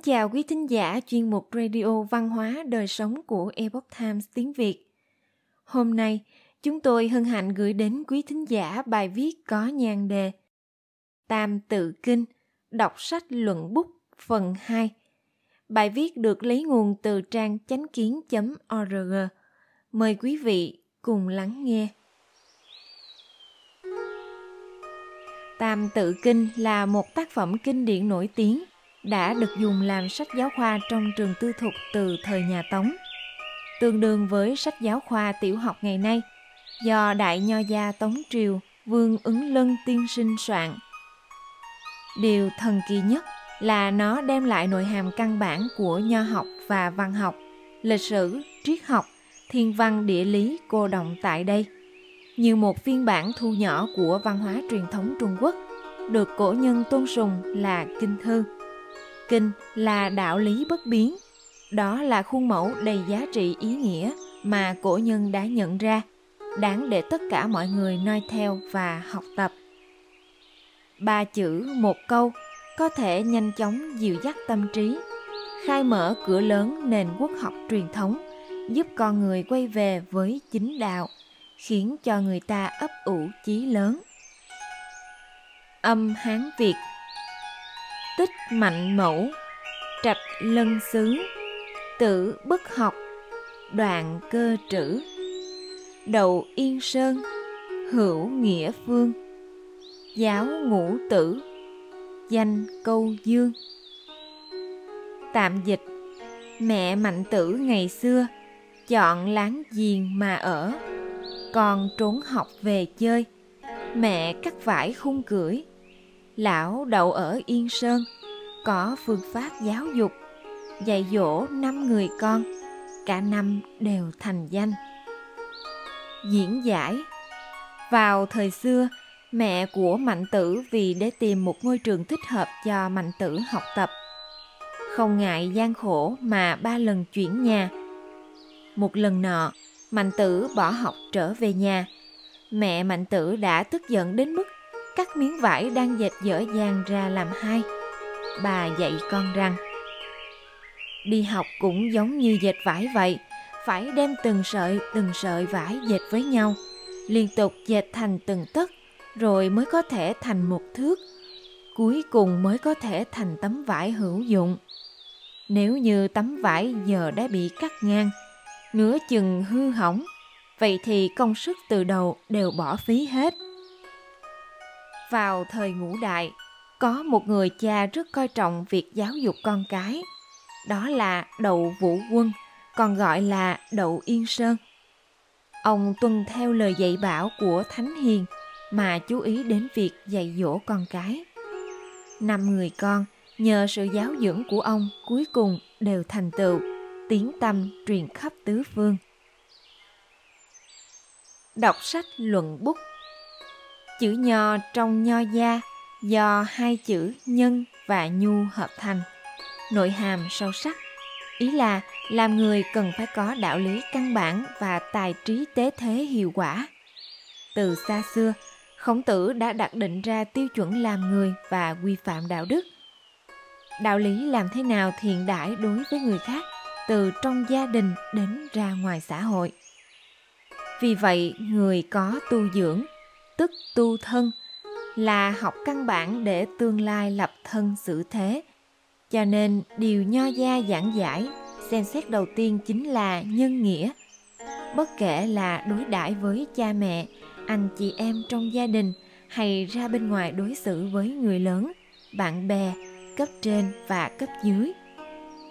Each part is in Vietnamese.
Kính chào quý thính giả chuyên mục Radio Văn hóa Đời sống của Epoch Times tiếng Việt. Hôm nay, chúng tôi hân hạnh gửi đến quý thính giả bài viết có nhan đề Tam tự kinh, đọc sách luận bút phần 2. Bài viết được lấy nguồn từ trang chánh kiến.org. Mời quý vị cùng lắng nghe. Tam tự kinh là một tác phẩm kinh điển nổi tiếng đã được dùng làm sách giáo khoa trong trường tư thục từ thời nhà Tống. Tương đương với sách giáo khoa tiểu học ngày nay do Đại Nho gia Tống Triều Vương ứng lân tiên sinh soạn. Điều thần kỳ nhất là nó đem lại nội hàm căn bản của nho học và văn học, lịch sử, triết học, thiên văn địa lý cô động tại đây như một phiên bản thu nhỏ của văn hóa truyền thống Trung Quốc, được cổ nhân tôn sùng là kinh thư. Kinh là đạo lý bất biến, đó là khuôn mẫu đầy giá trị ý nghĩa mà cổ nhân đã nhận ra, đáng để tất cả mọi người noi theo và học tập. Ba chữ một câu có thể nhanh chóng dịu dắt tâm trí, khai mở cửa lớn nền quốc học truyền thống, giúp con người quay về với chính đạo, khiến cho người ta ấp ủ chí lớn. Âm Hán Việt Tích mạnh mẫu, Trạch lân xứ, Tử bất học, Đoạn cơ trữ, Đầu yên sơn, Hữu nghĩa phương, Giáo ngũ tử, Danh câu dương. Tạm dịch, Mẹ mạnh tử ngày xưa, Chọn láng giềng mà ở Con trốn học về chơi, Mẹ cắt vải khung cưỡi Lão đậu ở Yên Sơn Có phương pháp giáo dục Dạy dỗ năm người con Cả năm đều thành danh Diễn giải Vào thời xưa Mẹ của Mạnh Tử vì để tìm một ngôi trường thích hợp cho Mạnh Tử học tập. Không ngại gian khổ mà ba lần chuyển nhà. Một lần nọ, Mạnh Tử bỏ học trở về nhà. Mẹ Mạnh Tử đã tức giận đến mức cắt miếng vải đang dệt dở dàng ra làm hai. Bà dạy con rằng Đi học cũng giống như dệt vải vậy, phải đem từng sợi từng sợi vải dệt với nhau, liên tục dệt thành từng tấc rồi mới có thể thành một thước, cuối cùng mới có thể thành tấm vải hữu dụng. Nếu như tấm vải giờ đã bị cắt ngang, nửa chừng hư hỏng, vậy thì công sức từ đầu đều bỏ phí hết. Vào thời ngũ đại, có một người cha rất coi trọng việc giáo dục con cái. Đó là Đậu Vũ Quân, còn gọi là Đậu Yên Sơn. Ông tuân theo lời dạy bảo của Thánh Hiền – mà chú ý đến việc dạy dỗ con cái. Năm người con nhờ sự giáo dưỡng của ông cuối cùng đều thành tựu, tiếng tâm truyền khắp tứ phương. Đọc sách luận bút Chữ nho trong nho gia do hai chữ nhân và nhu hợp thành. Nội hàm sâu sắc, ý là làm người cần phải có đạo lý căn bản và tài trí tế thế hiệu quả. Từ xa xưa, khổng tử đã đặt định ra tiêu chuẩn làm người và quy phạm đạo đức đạo lý làm thế nào thiện đãi đối với người khác từ trong gia đình đến ra ngoài xã hội vì vậy người có tu dưỡng tức tu thân là học căn bản để tương lai lập thân xử thế. Cho nên điều nho gia giảng giải, xem xét đầu tiên chính là nhân nghĩa. Bất kể là đối đãi với cha mẹ, anh chị em trong gia đình hay ra bên ngoài đối xử với người lớn, bạn bè, cấp trên và cấp dưới,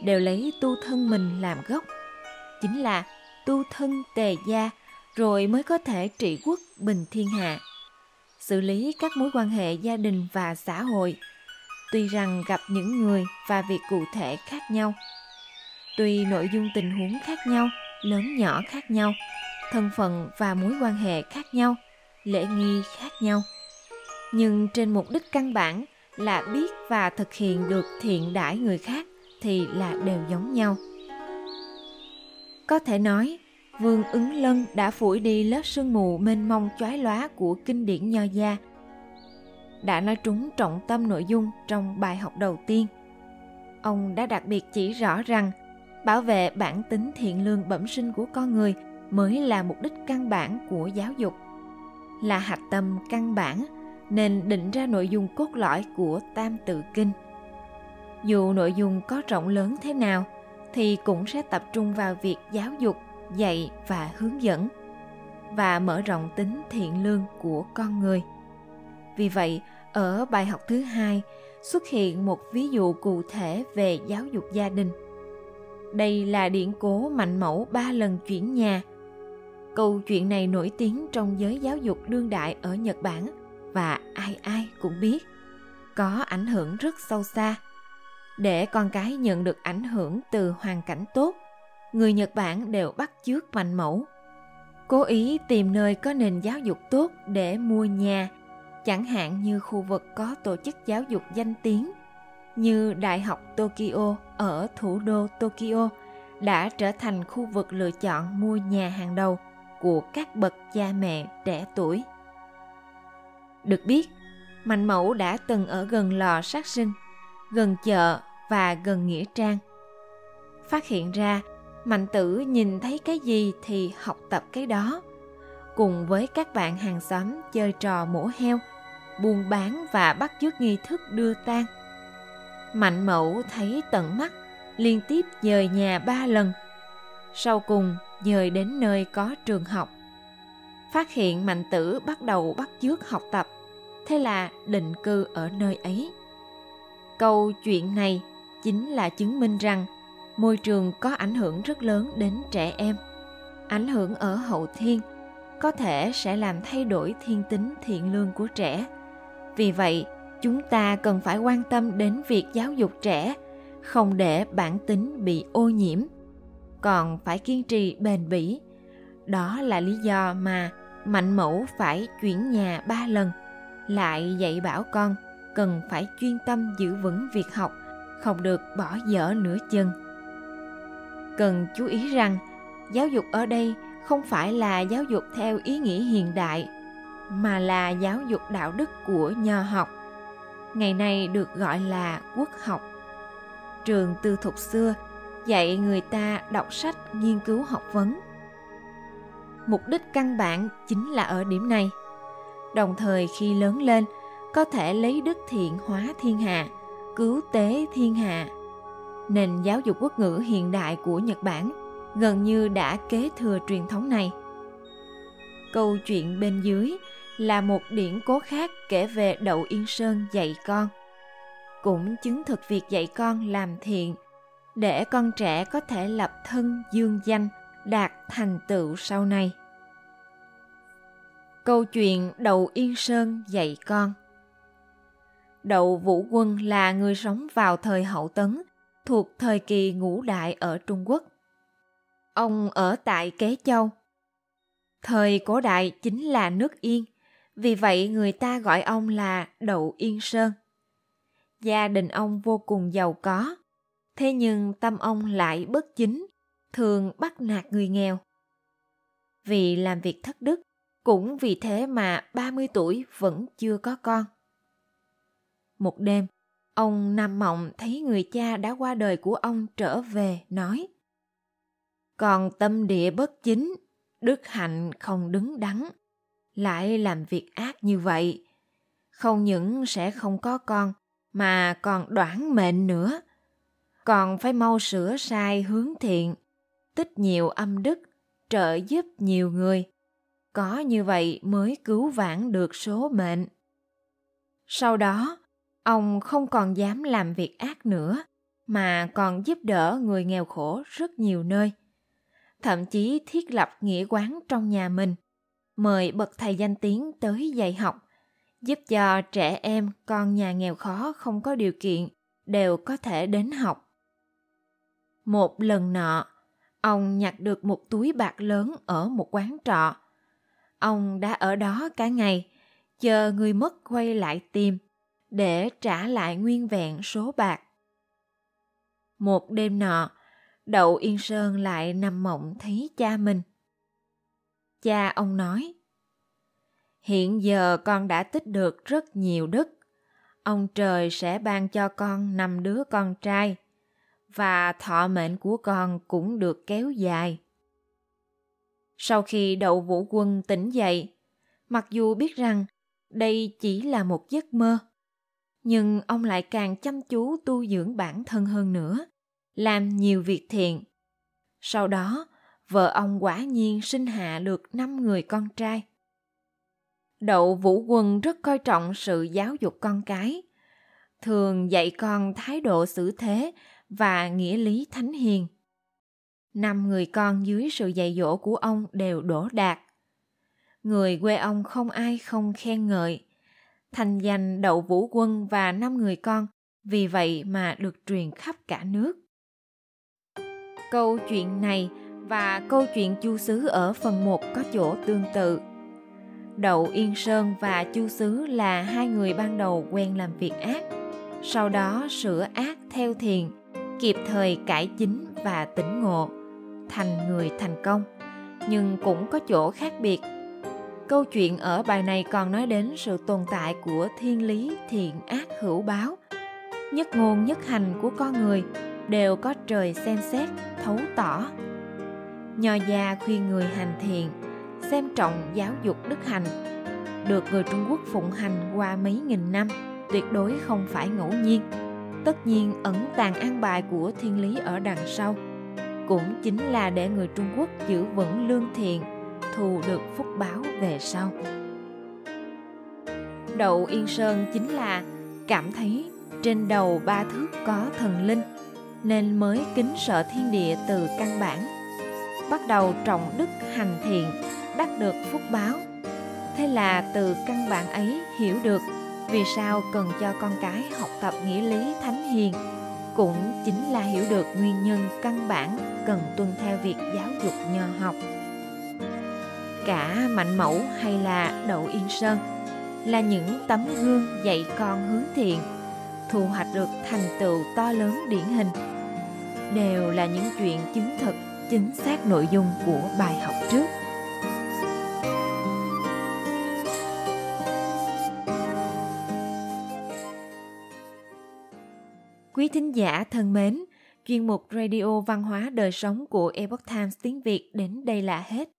đều lấy tu thân mình làm gốc. Chính là tu thân tề gia, rồi mới có thể trị quốc bình thiên hạ xử lý các mối quan hệ gia đình và xã hội. Tuy rằng gặp những người và việc cụ thể khác nhau. Tuy nội dung tình huống khác nhau, lớn nhỏ khác nhau, thân phận và mối quan hệ khác nhau, lễ nghi khác nhau. Nhưng trên mục đích căn bản là biết và thực hiện được thiện đãi người khác thì là đều giống nhau. Có thể nói vương ứng lân đã phủi đi lớp sương mù mênh mông chói lóa của kinh điển nho gia. Đã nói trúng trọng tâm nội dung trong bài học đầu tiên. Ông đã đặc biệt chỉ rõ rằng bảo vệ bản tính thiện lương bẩm sinh của con người mới là mục đích căn bản của giáo dục. Là hạch tâm căn bản, nên định ra nội dung cốt lõi của tam tự kinh. Dù nội dung có rộng lớn thế nào, thì cũng sẽ tập trung vào việc giáo dục dạy và hướng dẫn và mở rộng tính thiện lương của con người. Vì vậy, ở bài học thứ hai xuất hiện một ví dụ cụ thể về giáo dục gia đình. Đây là điển cố mạnh mẫu ba lần chuyển nhà. Câu chuyện này nổi tiếng trong giới giáo dục đương đại ở nhật bản và ai ai cũng biết, có ảnh hưởng rất sâu xa. Để con cái nhận được ảnh hưởng từ hoàn cảnh tốt người nhật bản đều bắt chước mạnh mẫu cố ý tìm nơi có nền giáo dục tốt để mua nhà chẳng hạn như khu vực có tổ chức giáo dục danh tiếng như Đại học Tokyo ở thủ đô Tokyo đã trở thành khu vực lựa chọn mua nhà hàng đầu của các bậc cha mẹ trẻ tuổi. Được biết, Mạnh Mẫu đã từng ở gần lò sát sinh, gần chợ và gần nghĩa trang. Phát hiện ra, Mạnh Tử nhìn thấy cái gì thì học tập cái đó. Cùng với các bạn hàng xóm chơi trò mổ heo, buôn bán và bắt chước nghi thức đưa tang. Mạnh Mẫu thấy tận mắt, liên tiếp dời nhà ba lần. Sau cùng dời đến nơi có trường học. Phát hiện Mạnh Tử bắt đầu bắt chước học tập, thế là định cư ở nơi ấy. Câu chuyện này chính là chứng minh rằng môi trường có ảnh hưởng rất lớn đến trẻ em. Ảnh hưởng ở hậu thiên có thể sẽ làm thay đổi thiên tính thiện lương của trẻ. Vì vậy, chúng ta cần phải quan tâm đến việc giáo dục trẻ, không để bản tính bị ô nhiễm còn phải kiên trì bền bỉ. Đó là lý do mà Mạnh Mẫu phải chuyển nhà ba lần, lại dạy bảo con cần phải chuyên tâm giữ vững việc học, không được bỏ dở nửa chân. Cần chú ý rằng, giáo dục ở đây không phải là giáo dục theo ý nghĩa hiện đại, mà là giáo dục đạo đức của nho học. Ngày nay được gọi là quốc học. Trường tư thục xưa dạy người ta đọc sách nghiên cứu học vấn mục đích căn bản chính là ở điểm này đồng thời khi lớn lên có thể lấy đức thiện hóa thiên hạ cứu tế thiên hạ nền giáo dục quốc ngữ hiện đại của nhật bản gần như đã kế thừa truyền thống này. Câu chuyện bên dưới là một điển cố khác kể về đậu yên sơn dạy con. Cũng chứng thực việc dạy con làm thiện để con trẻ có thể lập thân dương danh, đạt thành tựu sau này. Câu chuyện đậu yên sơn dạy con. Đậu vũ quân là người sống vào thời hậu tấn thuộc thời kỳ ngũ đại ở trung quốc ông ở tại kế châu thời cổ đại chính là nước yên vì vậy người ta gọi ông là đậu yên sơn gia đình ông vô cùng giàu có thế nhưng tâm ông lại bất chính, thường bắt nạt người nghèo. Vì làm việc thất đức, cũng vì thế mà 30 tuổi vẫn chưa có con. Một đêm, ông nằm mộng thấy người cha đã qua đời của ông trở về nói Còn tâm địa bất chính, đức hạnh không đứng đắn, lại làm việc ác như vậy. Không những sẽ không có con, mà còn đoản mệnh nữa còn phải mau sửa sai hướng thiện, tích nhiều âm đức, trợ giúp nhiều người. Có như vậy mới cứu vãn được số mệnh. Sau đó, ông không còn dám làm việc ác nữa, mà còn giúp đỡ người nghèo khổ rất nhiều nơi. Thậm chí thiết lập nghĩa quán trong nhà mình, mời bậc thầy danh tiếng tới dạy học, giúp cho trẻ em con nhà nghèo khó không có điều kiện đều có thể đến học. Một lần nọ, ông nhặt được một túi bạc lớn ở một quán trọ. Ông đã ở đó cả ngày, chờ người mất quay lại tìm để trả lại nguyên vẹn số bạc. Một đêm nọ, Đậu Yên Sơn lại nằm mộng thấy cha mình. Cha ông nói, Hiện giờ con đã tích được rất nhiều đức. Ông trời sẽ ban cho con năm đứa con trai – và thọ mệnh của con cũng được kéo dài. Sau khi đậu vũ quân tỉnh dậy, mặc dù biết rằng đây chỉ là một giấc mơ, nhưng ông lại càng chăm chú tu dưỡng bản thân hơn nữa, làm nhiều việc thiện. Sau đó, vợ ông quả nhiên sinh hạ được năm người con trai. Đậu Vũ Quân rất coi trọng sự giáo dục con cái, thường dạy con thái độ xử thế và nghĩa lý thánh hiền. Năm người con dưới sự dạy dỗ của ông đều đổ đạt. Người quê ông không ai không khen ngợi. Thành danh Đậu Vũ Quân và năm người con vì vậy mà được truyền khắp cả nước. Câu chuyện này và câu chuyện Chu xứ ở phần 1 có chỗ tương tự. Đậu Yên Sơn và Chu xứ là hai người ban đầu quen làm việc ác, sau đó sửa ác theo thiền, kịp thời cải chính và tỉnh ngộ, thành người thành công, nhưng cũng có chỗ khác biệt. Câu chuyện ở bài này còn nói đến sự tồn tại của thiên lý thiện ác hữu báo. Nhất ngôn nhất hành của con người đều có trời xem xét, thấu tỏ. Nho gia khuyên người hành thiện, xem trọng giáo dục đức hành, được người Trung Quốc phụng hành qua mấy nghìn năm, tuyệt đối không phải ngẫu nhiên. Tất nhiên ẩn tàng an bài của thiên lý ở đằng sau, cũng chính là để người Trung Quốc giữ vững lương thiện, thù được phúc báo về sau. Đậu Yên Sơn chính là cảm thấy trên đầu ba thước có thần linh, nên mới kính sợ thiên địa từ căn bản. Bắt đầu trọng đức hành thiện, đắc được phúc báo. Thế là từ căn bản ấy hiểu được vì sao cần cho con cái học tập nghĩa lý thánh hiền, cũng chính là hiểu được nguyên nhân căn bản cần tuân theo việc giáo dục nho học cả mạnh mẫu hay là đậu yên sơn là những tấm gương dạy con hướng thiện thu hoạch được thành tựu to lớn điển hình đều là những chuyện chứng thực chính xác nội dung của bài học trước Quý thính giả thân mến, chuyên mục Radio Văn hóa Đời Sống của Epoch Times tiếng Việt đến đây là hết.